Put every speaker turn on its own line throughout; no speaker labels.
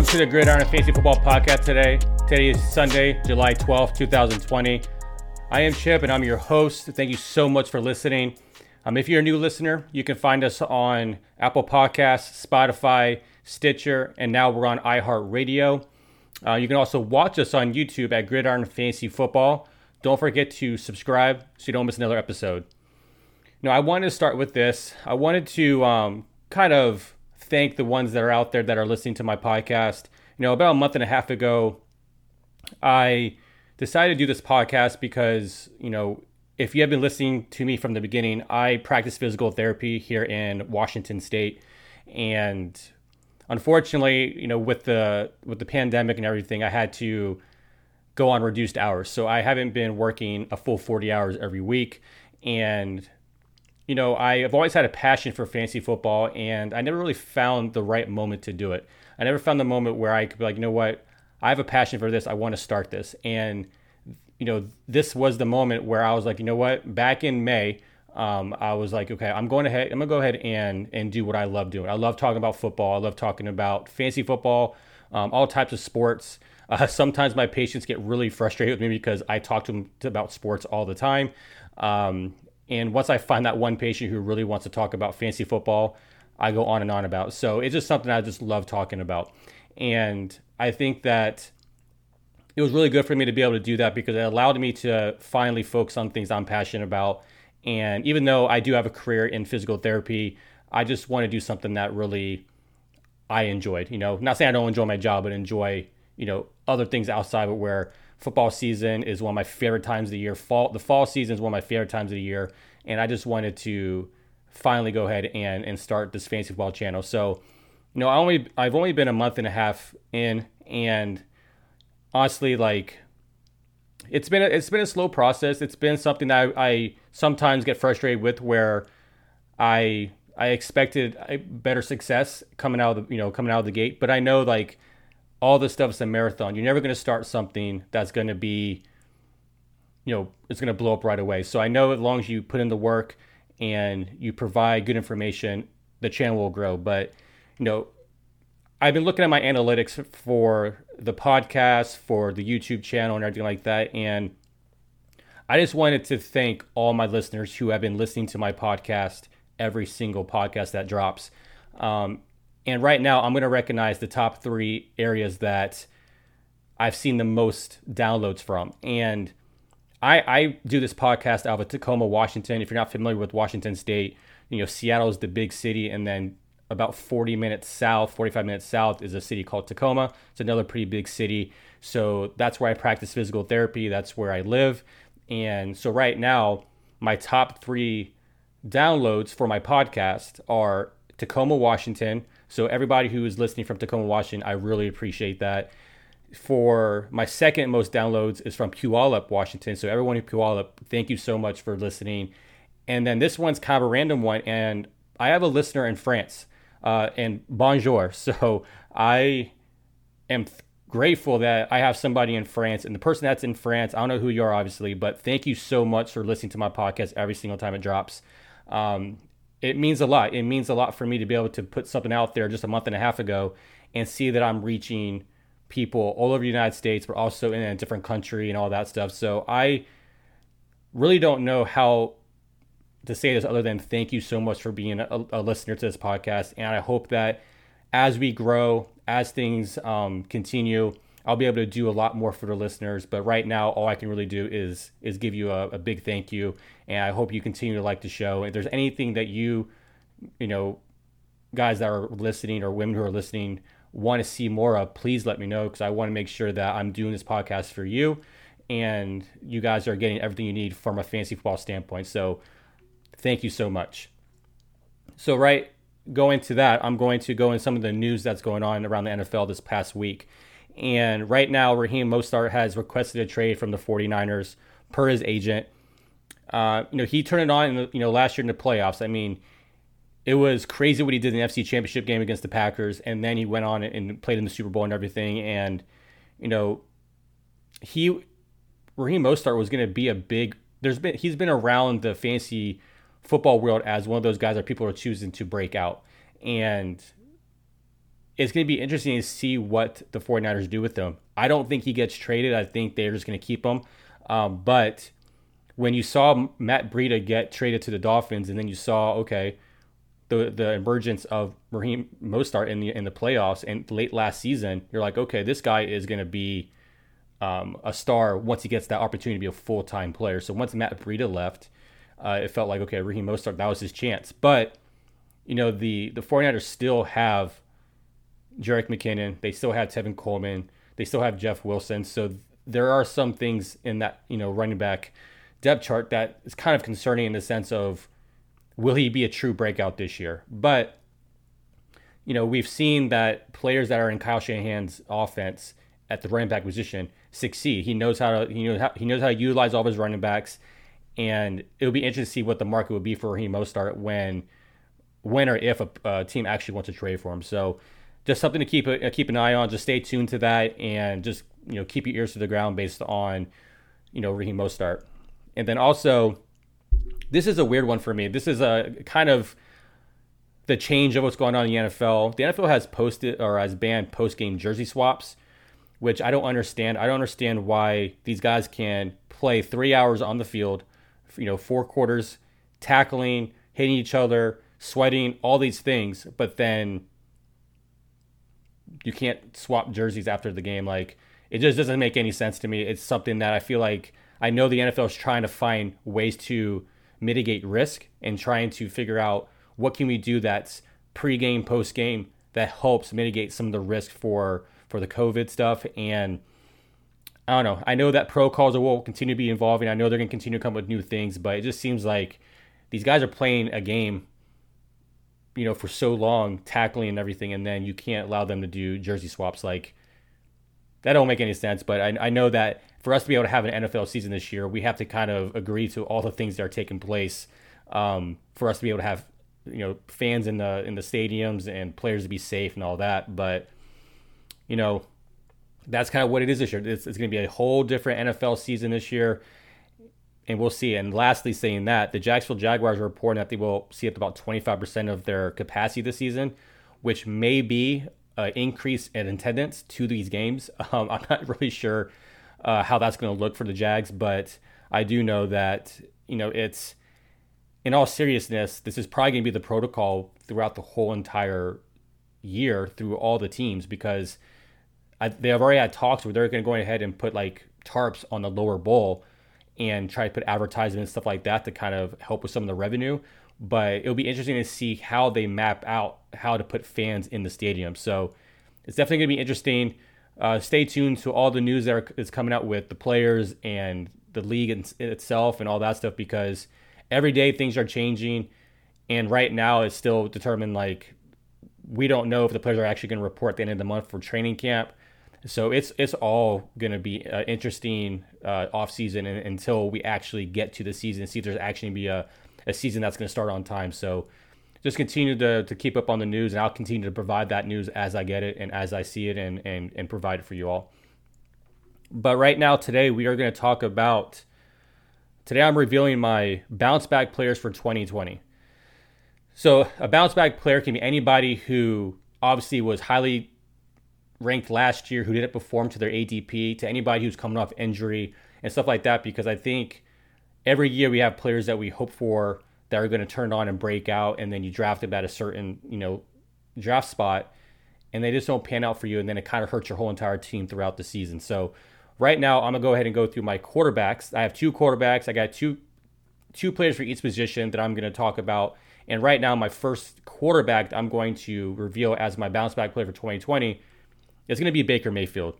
Welcome to the Gridiron Fantasy Football Podcast today. Today is Sunday, July 12th, 2020. I am Chip and I'm your host. Thank you so much for listening. Um, if you're a new listener, you can find us on Apple Podcasts, Spotify, Stitcher, and now we're on iHeartRadio. Uh, you can also watch us on YouTube at Gridiron Fantasy Football. Don't forget to subscribe so you don't miss another episode. Now, I wanted to start with this. I wanted to um, kind of thank the ones that are out there that are listening to my podcast. You know, about a month and a half ago, I decided to do this podcast because, you know, if you have been listening to me from the beginning, I practice physical therapy here in Washington State. And unfortunately, you know, with the with the pandemic and everything, I had to go on reduced hours. So I haven't been working a full 40 hours every week. And you know, I have always had a passion for fantasy football, and I never really found the right moment to do it. I never found the moment where I could be like, you know what, I have a passion for this. I want to start this. And, you know, this was the moment where I was like, you know what, back in May, um, I was like, okay, I'm going ahead. I'm gonna go ahead and and do what I love doing. I love talking about football. I love talking about fantasy football, um, all types of sports. Uh, sometimes my patients get really frustrated with me because I talk to them about sports all the time. Um, and once I find that one patient who really wants to talk about fantasy football, I go on and on about. So it's just something I just love talking about. And I think that it was really good for me to be able to do that because it allowed me to finally focus on things I'm passionate about. And even though I do have a career in physical therapy, I just want to do something that really I enjoyed. You know, not saying I don't enjoy my job, but enjoy, you know, other things outside of where football season is one of my favorite times of the year. Fall the fall season is one of my favorite times of the year, and I just wanted to finally go ahead and and start this fantasy football channel. So, you know, I only I've only been a month and a half in, and honestly, like it's been a, it's been a slow process. It's been something that I, I sometimes get frustrated with, where I I expected better success coming out of the you know coming out of the gate, but I know like all this stuff is a marathon. You're never going to start something that's going to be, you know, it's going to blow up right away. So I know as long as you put in the work and you provide good information, the channel will grow. But, you know, I've been looking at my analytics for the podcast, for the YouTube channel, and everything like that. And I just wanted to thank all my listeners who have been listening to my podcast, every single podcast that drops. Um, and right now, I'm going to recognize the top three areas that I've seen the most downloads from. And I, I do this podcast out of Tacoma, Washington. If you're not familiar with Washington State, you know, Seattle is the big city. And then about 40 minutes south, 45 minutes south is a city called Tacoma. It's another pretty big city. So that's where I practice physical therapy. That's where I live. And so right now, my top three downloads for my podcast are Tacoma, Washington, so everybody who is listening from Tacoma, Washington, I really appreciate that. For my second most downloads is from Puyallup, Washington. So everyone in Puyallup, thank you so much for listening. And then this one's kind of a random one, and I have a listener in France, uh, and bonjour. So I am th- grateful that I have somebody in France, and the person that's in France, I don't know who you are, obviously, but thank you so much for listening to my podcast every single time it drops. Um, it means a lot. It means a lot for me to be able to put something out there just a month and a half ago and see that I'm reaching people all over the United States, but also in a different country and all that stuff. So I really don't know how to say this other than thank you so much for being a, a listener to this podcast. And I hope that as we grow, as things um, continue, I'll be able to do a lot more for the listeners. But right now, all I can really do is is give you a, a big thank you, and I hope you continue to like the show. If there's anything that you, you know, guys that are listening or women who are listening want to see more of, please let me know because I want to make sure that I'm doing this podcast for you, and you guys are getting everything you need from a fantasy football standpoint. So, thank you so much. So right going to that, I'm going to go in some of the news that's going on around the NFL this past week. And right now, Raheem Mostert has requested a trade from the 49ers per his agent. Uh, you know, he turned it on, in the, you know, last year in the playoffs. I mean, it was crazy what he did in the NFC Championship game against the Packers, and then he went on and played in the Super Bowl and everything. And you know, he Raheem Mostert was going to be a big. There's been he's been around the fantasy football world as one of those guys that people are choosing to break out, and it's going to be interesting to see what the 49ers do with him. I don't think he gets traded. I think they're just going to keep him. Um, but when you saw Matt Breida get traded to the Dolphins, and then you saw okay, the the emergence of Raheem Mostert in the in the playoffs and late last season, you're like, okay, this guy is going to be um, a star once he gets that opportunity to be a full time player. So once Matt Breida left, uh, it felt like okay, Raheem Mostert that was his chance. But you know the the 49ers still have Jerick McKinnon, they still have Tevin Coleman, they still have Jeff Wilson. So there are some things in that you know running back depth chart that is kind of concerning in the sense of will he be a true breakout this year? But you know we've seen that players that are in Kyle Shanahan's offense at the running back position succeed. He knows how to he knows how he knows how to utilize all of his running backs, and it'll be interesting to see what the market would be for Raheem Mostert when when or if a, a, team actually wants to trade for him. So just something to keep a, keep an eye on. Just stay tuned to that, and just you know keep your ears to the ground based on you know Raheem Mostert. And then also, this is a weird one for me. This is a kind of the change of what's going on in the NFL. The NFL has posted or has banned post game jersey swaps, which I don't understand. I don't understand why these guys can play three hours on the field, you know, four quarters, tackling, hitting each other, sweating, all these things, but then you can't swap jerseys after the game. Like it just doesn't make any sense to me. It's something that I feel like I know the NFL is trying to find ways to mitigate risk and trying to figure out what can we do that's pre-game, post-game that helps mitigate some of the risk for for the COVID stuff. And I don't know. I know that protocols will continue to be evolving. I know they're going to continue to come up with new things, but it just seems like these guys are playing a game you know, for so long tackling and everything, and then you can't allow them to do jersey swaps. Like that don't make any sense. But I, I know that for us to be able to have an NFL season this year, we have to kind of agree to all the things that are taking place um, for us to be able to have you know fans in the in the stadiums and players to be safe and all that. But you know that's kind of what it is this year. It's, it's going to be a whole different NFL season this year and we'll see. And lastly, saying that the Jacksonville Jaguars are reporting that they will see up about 25% of their capacity this season, which may be an increase in attendance to these games. Um, I'm not really sure uh, how that's going to look for the Jags, but I do know that you know it's in all seriousness, this is probably going to be the protocol throughout the whole entire year through all the teams because I, they have already had talks where they're going to go ahead and put like tarps on the lower bowl and try to put advertisement and stuff like that to kind of help with some of the revenue. But it'll be interesting to see how they map out how to put fans in the stadium. So it's definitely going to be interesting. Uh, stay tuned to all the news that are, is coming out with the players and the league in, itself and all that stuff because every day things are changing. And right now it's still determined like we don't know if the players are actually going to report at the end of the month for training camp. So it's it's all going to be an interesting uh, off season until we actually get to the season and see if there's actually going to be a, a season that's going to start on time. So just continue to, to keep up on the news, and I'll continue to provide that news as I get it and as I see it, and and and provide it for you all. But right now, today we are going to talk about. Today I'm revealing my bounce back players for 2020. So a bounce back player can be anybody who obviously was highly ranked last year who didn't perform to their ADP, to anybody who's coming off injury and stuff like that, because I think every year we have players that we hope for that are going to turn on and break out, and then you draft them at a certain, you know, draft spot, and they just don't pan out for you, and then it kind of hurts your whole entire team throughout the season. So right now, I'm gonna go ahead and go through my quarterbacks. I have two quarterbacks. I got two two players for each position that I'm to talk about. And right now, my first quarterback that I'm going to reveal as my bounce back player for 2020 is going to be Baker Mayfield.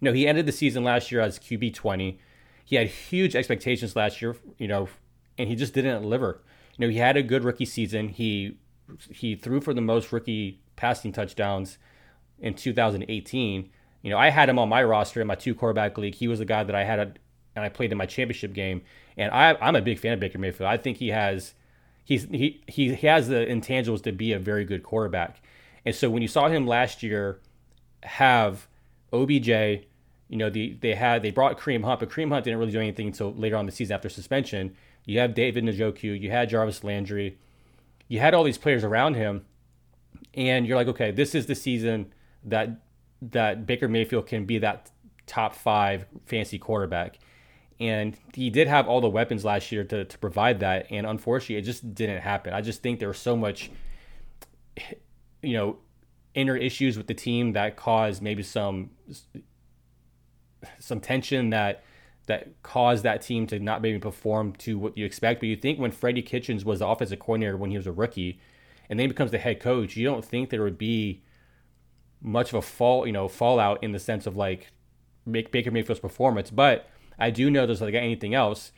You know, he ended the season last year as QB 20. He had huge expectations last year, you know, and he just didn't deliver. You know, he had a good rookie season. He he threw for the most rookie passing touchdowns in 2018. You know, I had him on my roster in my two quarterback league. He was the guy that I had, a, and I played in my championship game. And I, I'm a big fan of Baker Mayfield. I think he has, he's he he has the intangibles to be a very good quarterback. And so when you saw him last year have OBJ. You know, the, they had they brought Kareem Hunt, but Kareem Hunt didn't really do anything until later on the season after suspension. You have David Njoku, you had Jarvis Landry, you had all these players around him, and you're like, okay, this is the season that that Baker Mayfield can be that top five fancy quarterback. And he did have all the weapons last year to, to provide that. And unfortunately, it just didn't happen. I just think there was so much, you know, inner issues with the team that caused maybe some some tension that that caused that team to not maybe perform to what you expect. But you think when Freddie Kitchens was the offensive coordinator when he was a rookie, and then he becomes the head coach, you don't think there would be much of a fall, you know, fallout in the sense of like make Baker Mayfield's performance. But I do know there's like anything else,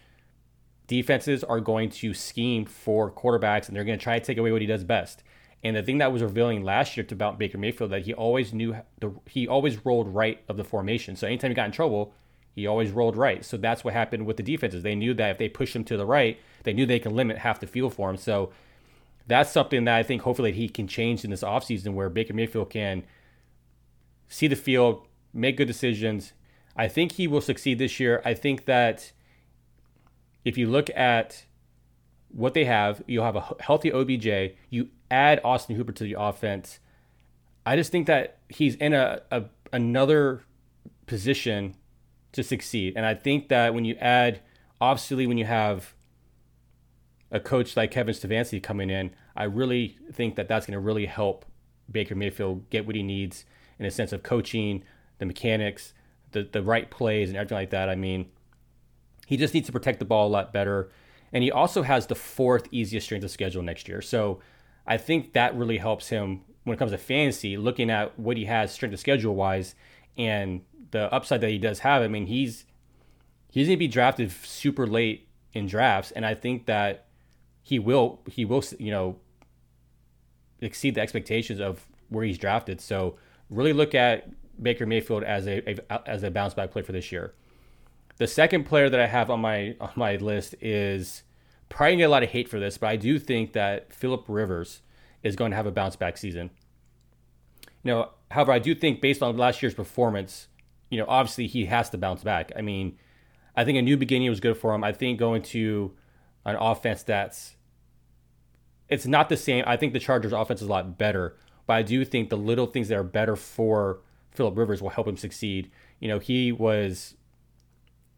defenses are going to scheme for quarterbacks and they're going to try to take away what he does best. And the thing that was revealing last year about Baker Mayfield that he always knew the he always rolled right of the formation. So anytime he got in trouble, he always rolled right. So that's what happened with the defenses. They knew that if they pushed him to the right, they knew they can limit half the field for him. So that's something that I think hopefully he can change in this offseason where Baker Mayfield can see the field, make good decisions. I think he will succeed this year. I think that if you look at what they have, you'll have a healthy OBJ. You add Austin Hooper to the offense. I just think that he's in a, a another position to succeed. And I think that when you add, obviously, when you have a coach like Kevin Stefanski coming in, I really think that that's going to really help Baker Mayfield get what he needs in a sense of coaching, the mechanics, the the right plays, and everything like that. I mean, he just needs to protect the ball a lot better, and he also has the fourth easiest strength of schedule next year. So I think that really helps him when it comes to fantasy, looking at what he has strength of schedule wise and the upside that he does have. I mean, he's he's going to be drafted super late in drafts, and I think that he will he will you know exceed the expectations of where he's drafted. So really look at Baker Mayfield as a, a as a bounce back play for this year. The second player that I have on my on my list is probably get a lot of hate for this, but I do think that Philip Rivers is going to have a bounce back season. You know, however, I do think based on last year's performance, you know, obviously he has to bounce back. I mean, I think a new beginning was good for him. I think going to an offense that's it's not the same. I think the Chargers offense is a lot better, but I do think the little things that are better for Philip Rivers will help him succeed. You know, he was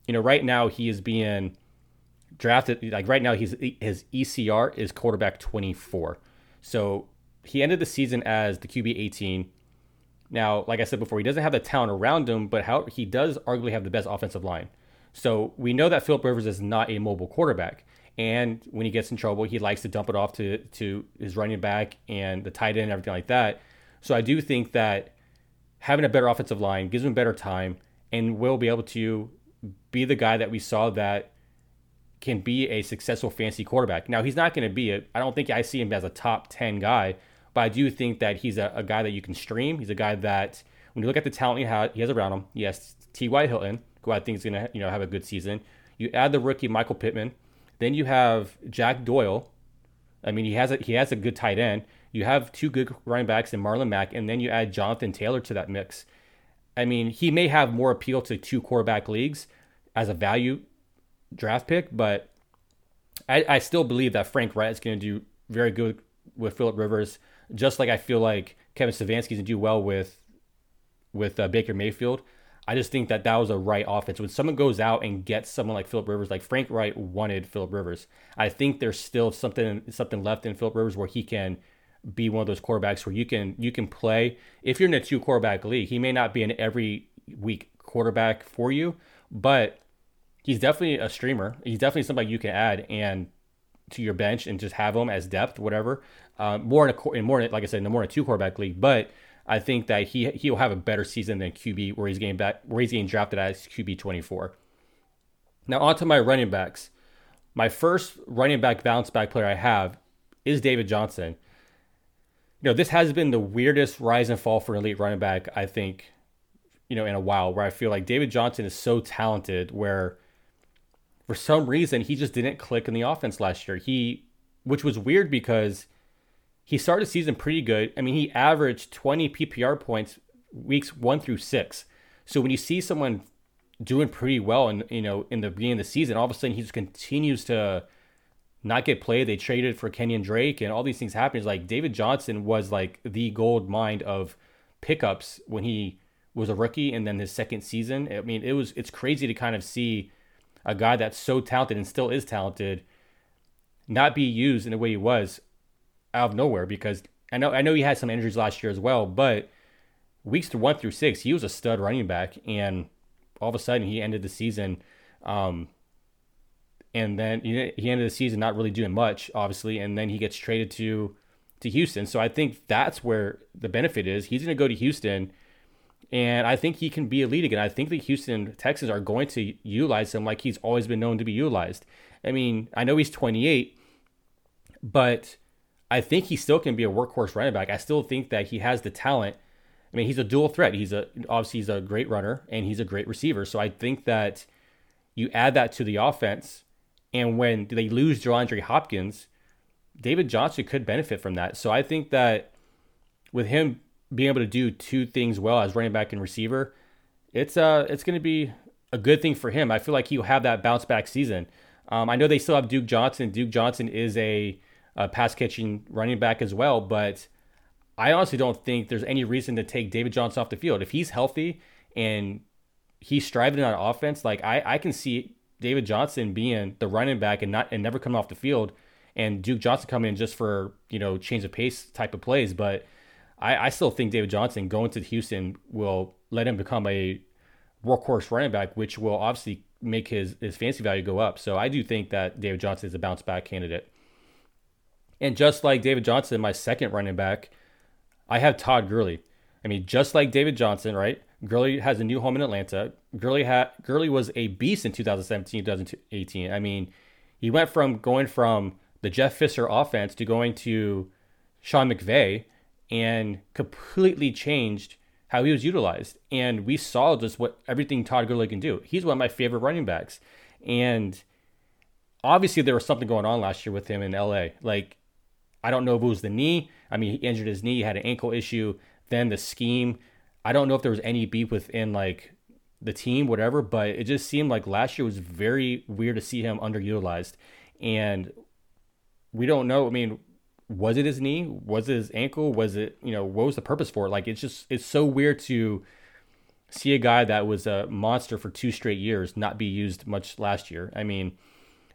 you know, right now he is being drafted like right now he's his ECR is quarterback 24. So he ended the season as the QB 18. Now, like I said before, he doesn't have the talent around him, but how he does arguably have the best offensive line. So we know that Philip Rivers is not a mobile quarterback. And when he gets in trouble, he likes to dump it off to, to his running back and the tight end and everything like that. So I do think that having a better offensive line gives him better time and will be able to be the guy that we saw that can be a successful fancy quarterback. Now, he's not going to be a, I don't think I see him as a top 10 guy, but I do think that he's a, a guy that you can stream. He's a guy that, when you look at the talent he, ha- he has around him, yes, T.Y. Hilton, who I think is going to you know have a good season. You add the rookie Michael Pittman, then you have Jack Doyle. I mean, he has a, he has a good tight end. You have two good running backs in Marlon Mack, and then you add Jonathan Taylor to that mix. I mean, he may have more appeal to two quarterback leagues as a value draft pick, but I, I still believe that Frank Reich is going to do very good with Philip Rivers, just like I feel like Kevin going to do well with with uh, Baker Mayfield. I just think that that was a right offense. When someone goes out and gets someone like Philip Rivers, like Frank Reich wanted Philip Rivers, I think there's still something something left in Philip Rivers where he can be one of those quarterbacks where you can you can play. If you're in a two quarterback league, he may not be an every week quarterback for you, but he's definitely a streamer. He's definitely somebody you can add and to your bench and just have him as depth, whatever. Uh, more in a in more like I said, in a more in a two quarterback league, but I think that he he'll have a better season than QB where he's getting back where he's getting drafted as QB twenty four. Now onto my running backs. My first running back bounce back player I have is David Johnson. You know, this has been the weirdest rise and fall for an elite running back, I think, you know, in a while, where I feel like David Johnson is so talented where for some reason he just didn't click in the offense last year. He which was weird because he started the season pretty good. I mean, he averaged 20 PPR points weeks 1 through 6. So when you see someone doing pretty well and you know in the beginning of the season, all of a sudden he just continues to not get played. They traded for Kenyan Drake and all these things happen. happened. like David Johnson was like the gold mine of pickups when he was a rookie and then his second season. I mean, it was it's crazy to kind of see a guy that's so talented and still is talented not be used in the way he was out of nowhere because I know I know he had some injuries last year as well, but weeks to one through six, he was a stud running back, and all of a sudden he ended the season, um, and then he, ended the season not really doing much, obviously, and then he gets traded to to Houston. So I think that's where the benefit is. He's going to go to Houston, and I think he can be a lead again. I think the Houston Texans are going to utilize him like he's always been known to be utilized. I mean, I know he's 28, but I think he still can be a workhorse running back. I still think that he has the talent. I mean, he's a dual threat. He's a obviously he's a great runner and he's a great receiver. So I think that you add that to the offense, and when they lose DeAndre Hopkins, David Johnson could benefit from that. So I think that with him being able to do two things well as running back and receiver, it's uh it's going to be a good thing for him. I feel like he'll have that bounce back season. Um, I know they still have Duke Johnson. Duke Johnson is a, a pass catching running back as well, but I honestly don't think there's any reason to take David Johnson off the field. If he's healthy and he's striving on offense, like I, I can see David Johnson being the running back and not and never coming off the field, and Duke Johnson coming in just for you know change of pace type of plays. But I, I still think David Johnson going to Houston will let him become a workhorse running back, which will obviously make his his fancy value go up. So I do think that David Johnson is a bounce back candidate. And just like David Johnson, my second running back, I have Todd Gurley. I mean, just like David Johnson, right? Gurley has a new home in Atlanta. Gurley had Gurley was a beast in 2017, 2018. I mean, he went from going from the Jeff Fisher offense to going to Sean McVay and completely changed how he was utilized. And we saw just what everything Todd Gurley can do. He's one of my favorite running backs. And obviously there was something going on last year with him in LA. Like I don't know if it was the knee. I mean, he injured his knee, had an ankle issue, then the scheme. I don't know if there was any beef within like the team, whatever, but it just seemed like last year was very weird to see him underutilized. And we don't know. I mean, was it his knee? Was it his ankle? Was it, you know, what was the purpose for it? Like, it's just, it's so weird to see a guy that was a monster for two straight years not be used much last year. I mean,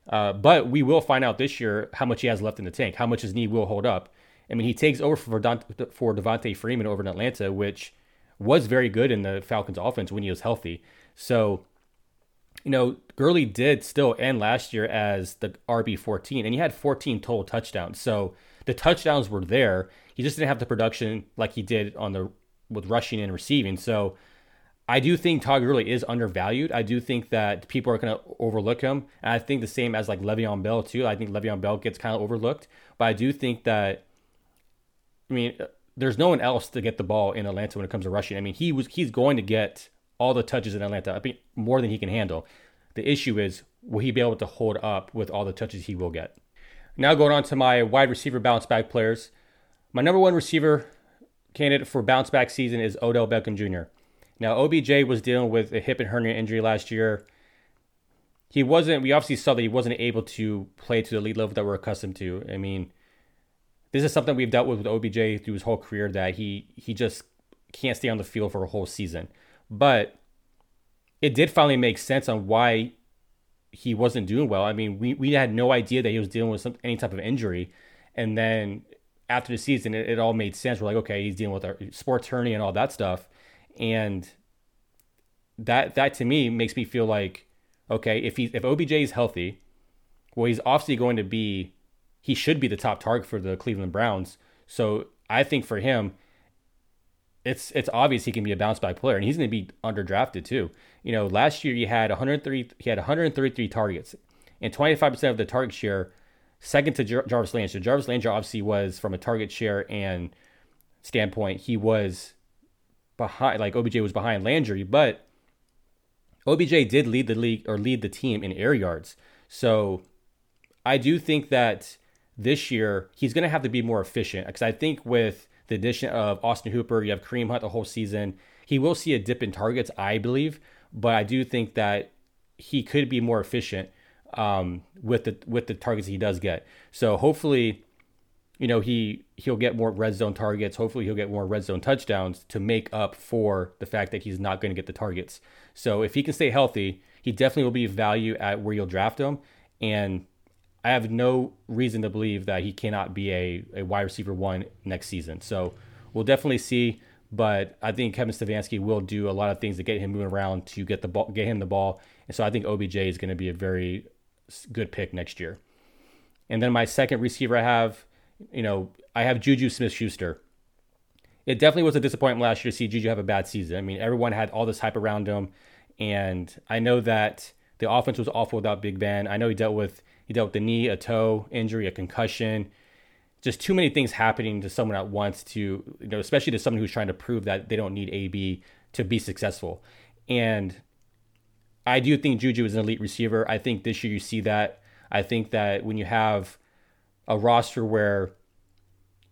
uh, but we will find out this year how much he has left in the tank, how much his knee will hold up. I mean, he takes over for, Don, for Devonta Freeman over in Atlanta, which was very good in the Falcons offense when he was healthy. So, you know, Gurley did still end last year as the RB14, and he had 14 total touchdowns. So the touchdowns were there. He just didn't have the production like he did on the with rushing and receiving. So I do think Todd Gurley is undervalued. I do think that people are going to overlook him. And I think the same as like Le'Veon Bell too. I think Le'Veon Bell gets kind of overlooked. But I do think that, I mean, uh, there's no one else to get the ball in Atlanta when it comes to rushing. I mean, he was he's going to get all the touches in Atlanta. I mean, more than he can handle. The issue is, will he be able to hold up with all the touches he will get? Now going on to my wide receiver bounce back players. My number one receiver candidate for bounce back season is Odell Beckham Jr. Now OBJ was dealing with a hip and hernia injury last year. He wasn't. We obviously saw that he wasn't able to play to the elite level that we're accustomed to. I mean, this is something we've dealt with with OBJ through his whole career that he he just can't stay on the field for a whole season. But it did finally make sense on why he wasn't doing well. I mean, we, we had no idea that he was dealing with some, any type of injury. And then after the season, it, it all made sense. We're like, okay, he's dealing with our sports hernia and all that stuff. And that that to me makes me feel like, okay, if he if OBJ is healthy, well, he's obviously going to be he should be the top target for the Cleveland Browns. So I think for him, it's it's obvious he can be a bounce back player, and he's going to be underdrafted too. You know, last year he had 103 he had 133 targets, and 25 percent of the target share, second to Jar- Jarvis Landry. So Jarvis Landry obviously was from a target share and standpoint, he was behind like OBJ was behind Landry, but OBJ did lead the league or lead the team in air yards. So I do think that this year he's going to have to be more efficient because I think with the addition of Austin Hooper, you have Kareem Hunt the whole season. He will see a dip in targets, I believe, but I do think that he could be more efficient um, with the with the targets he does get. So hopefully, you know he he'll get more red zone targets. Hopefully, he'll get more red zone touchdowns to make up for the fact that he's not going to get the targets. So if he can stay healthy, he definitely will be value at where you'll draft him. And I have no reason to believe that he cannot be a, a wide receiver one next season. So we'll definitely see. But I think Kevin Stefanski will do a lot of things to get him moving around to get the ball, get him the ball. And so I think OBJ is going to be a very good pick next year. And then my second receiver I have, you know, I have Juju Smith Schuster. It definitely was a disappointment last year to see Juju have a bad season. I mean, everyone had all this hype around him. And I know that the offense was awful without Big Ben. I know he dealt with he dealt with the knee, a toe injury, a concussion. Just too many things happening to someone at once to, you know, especially to someone who's trying to prove that they don't need AB to be successful. And I do think Juju is an elite receiver. I think this year you see that. I think that when you have a roster where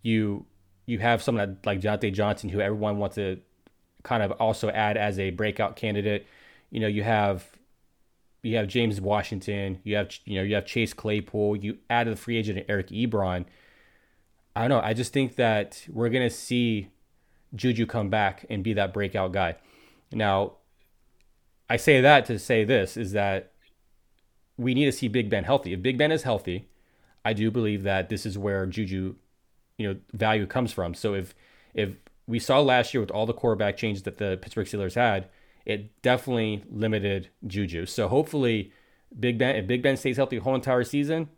you you have someone like Diontae Johnson, who everyone wants to kind of also add as a breakout candidate. You know, you have you have James Washington, you have you know you have Chase Claypool, you added the free agent Eric Ebron. I don't know. I just think that we're gonna see Juju come back and be that breakout guy. Now, I say that to say this is that we need to see Big Ben healthy. If Big Ben is healthy, I do believe that this is where Juju, you know, value comes from. So if if we saw last year with all the quarterback changes that the Pittsburgh Steelers had, it definitely limited Juju. So hopefully, Big Ben if Big Ben stays healthy the whole entire season,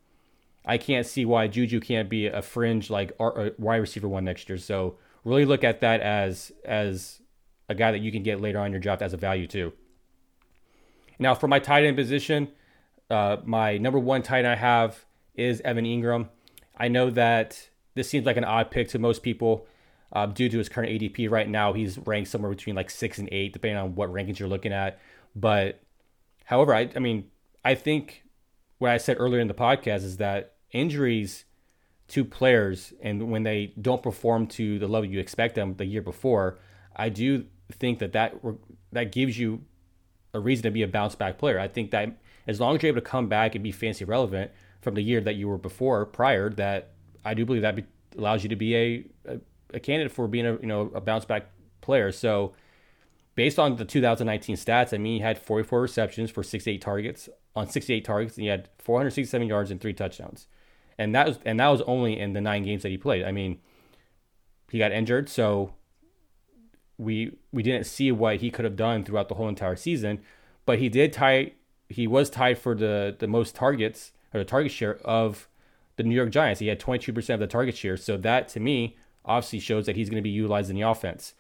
I can't see why Juju can't be a fringe like wide receiver one next year. So really look at that as as a guy that you can get later on in your draft as a value too. Now for my tight end position, uh, my number one tight end I have is Evan Engram. I know that this seems like an odd pick to most people uh, due to his current ADP right now. He's ranked somewhere between like six and eight, depending on what rankings you're looking at. But however, I, I mean, I think what I said earlier in the podcast is that injuries to players and when they don't perform to the level you expect them the year before, I do think that that that gives you a reason to be a bounce back player. I think that as long as you're able to come back and be fancy relevant from the year that you were before prior, that I do believe that be, allows you to be a, a, a candidate for being a you know a bounce back player. So based on the 2019 stats, I mean, he had 44 receptions for 68 targets on 68 targets, and he had 467 yards and three touchdowns. And that was and that was only in the nine games that he played. I mean, he got injured, so we we didn't see what he could have done throughout the whole entire season. But he did tie. He was tied for the the most targets or the target share of the New York Giants. He had 22% of the target share. So that to me obviously shows that he's going to be utilized in the offense.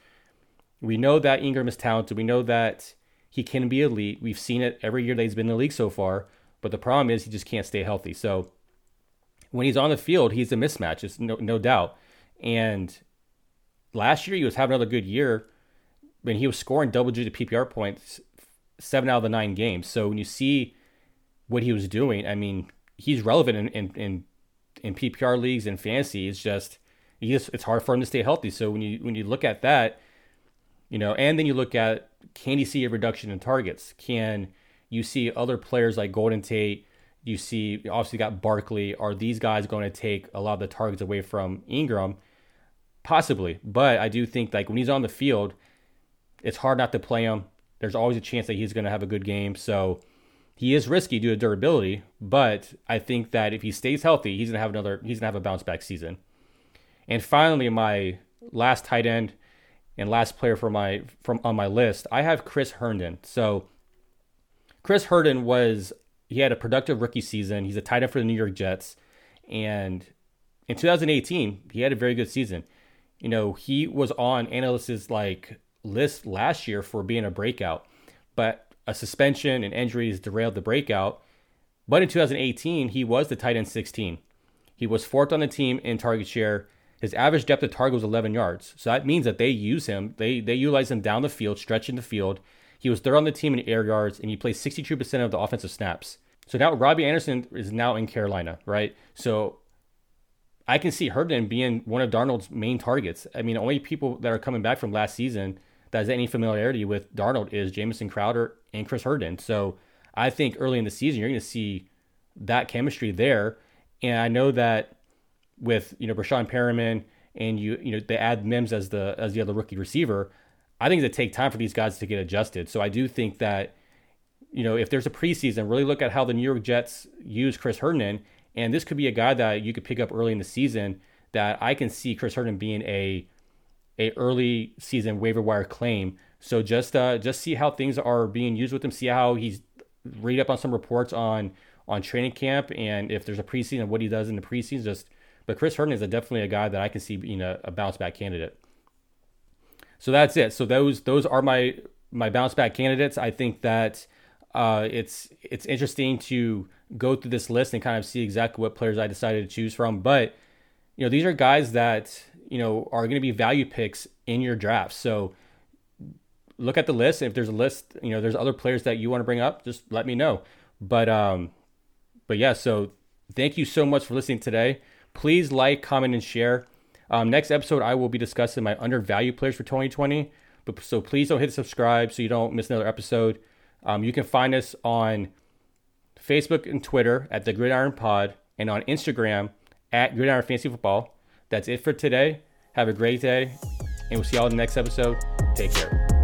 We know that Engram is talented. We know that he can be elite. We've seen it every year that he's been in the league so far. But the problem is he just can't stay healthy. So when he's on the field, he's a mismatch. It's no no doubt. And last year he was having another good year, when he was scoring double digit PPR points seven out of the nine games. So when you see what he was doing, I mean, he's relevant in in in, in PPR leagues and fantasy. It's just he just, it's hard for him to stay healthy. So when you when you look at that, you know, and then you look at can you see a reduction in targets? Can you see other players like Golden Tate? You see, obviously got Barkley. Are these guys going to take a lot of the targets away from Engram? Possibly, but I do think like when he's on the field, it's hard not to play him. There's always a chance that he's going to have a good game. So he is risky due to durability, but I think that if he stays healthy, he's to have another. He's to have a bounce back season. And finally, my last tight end and last player for my from on my list, I have Chris Herndon. So Chris Herndon was he had a productive rookie season. He's a tight end for the New York Jets, and in 2018 he had a very good season. You know, he was on analysts' like list last year for being a breakout, but a suspension and injuries derailed the breakout. But in 2018, he was the tight end 16. He was fourth on the team in target share his average depth of target was 11 yards. So that means that they use him. They they utilize him down the field, stretching the field. He was third on the team in air yards, and he played 62% of the offensive snaps. So now Robbie Anderson is now in Carolina, right? So I can see Herndon being one of Darnold's main targets. I mean, only people that are coming back from last season that has any familiarity with Darnold is Jamison Crowder and Chris Herndon. So I think early in the season, you're going to see that chemistry there. And I know that with you know Breshad Perriman and you you know they add Mims as the as the other rookie receiver, I think it take time for these guys to get adjusted. So I do think that you know if there's a preseason, really look at how the New York Jets use Chris Herndon, and this could be a guy that you could pick up early in the season. That I can see Chris Herndon being a a early season waiver wire claim. So just uh, just see how things are being used with him. See how he's read up on some reports on on training camp and if there's a preseason what he does in the preseason. Just but Chris Herndon is a, definitely a guy that I can see being a, a bounce back candidate. So that's it. So those those are my my bounce back candidates. I think that uh, it's it's interesting to go through this list and kind of see exactly what players I decided to choose from. But you know, these are guys that you know are going to be value picks in your draft. So look at the list. If there's a list, you know, there's other players that you want to bring up, just let me know. But um, but yeah. So thank you so much for listening today. Please like, comment, and share. Um, next episode, I will be discussing my undervalued players for 2020. But so please don't hit subscribe so you don't miss another episode. Um, you can find us on Facebook and Twitter at the Gridiron Pod and on Instagram at Gridiron Fantasy Football. That's it for today. Have a great day, and we'll see y'all in the next episode. Take care.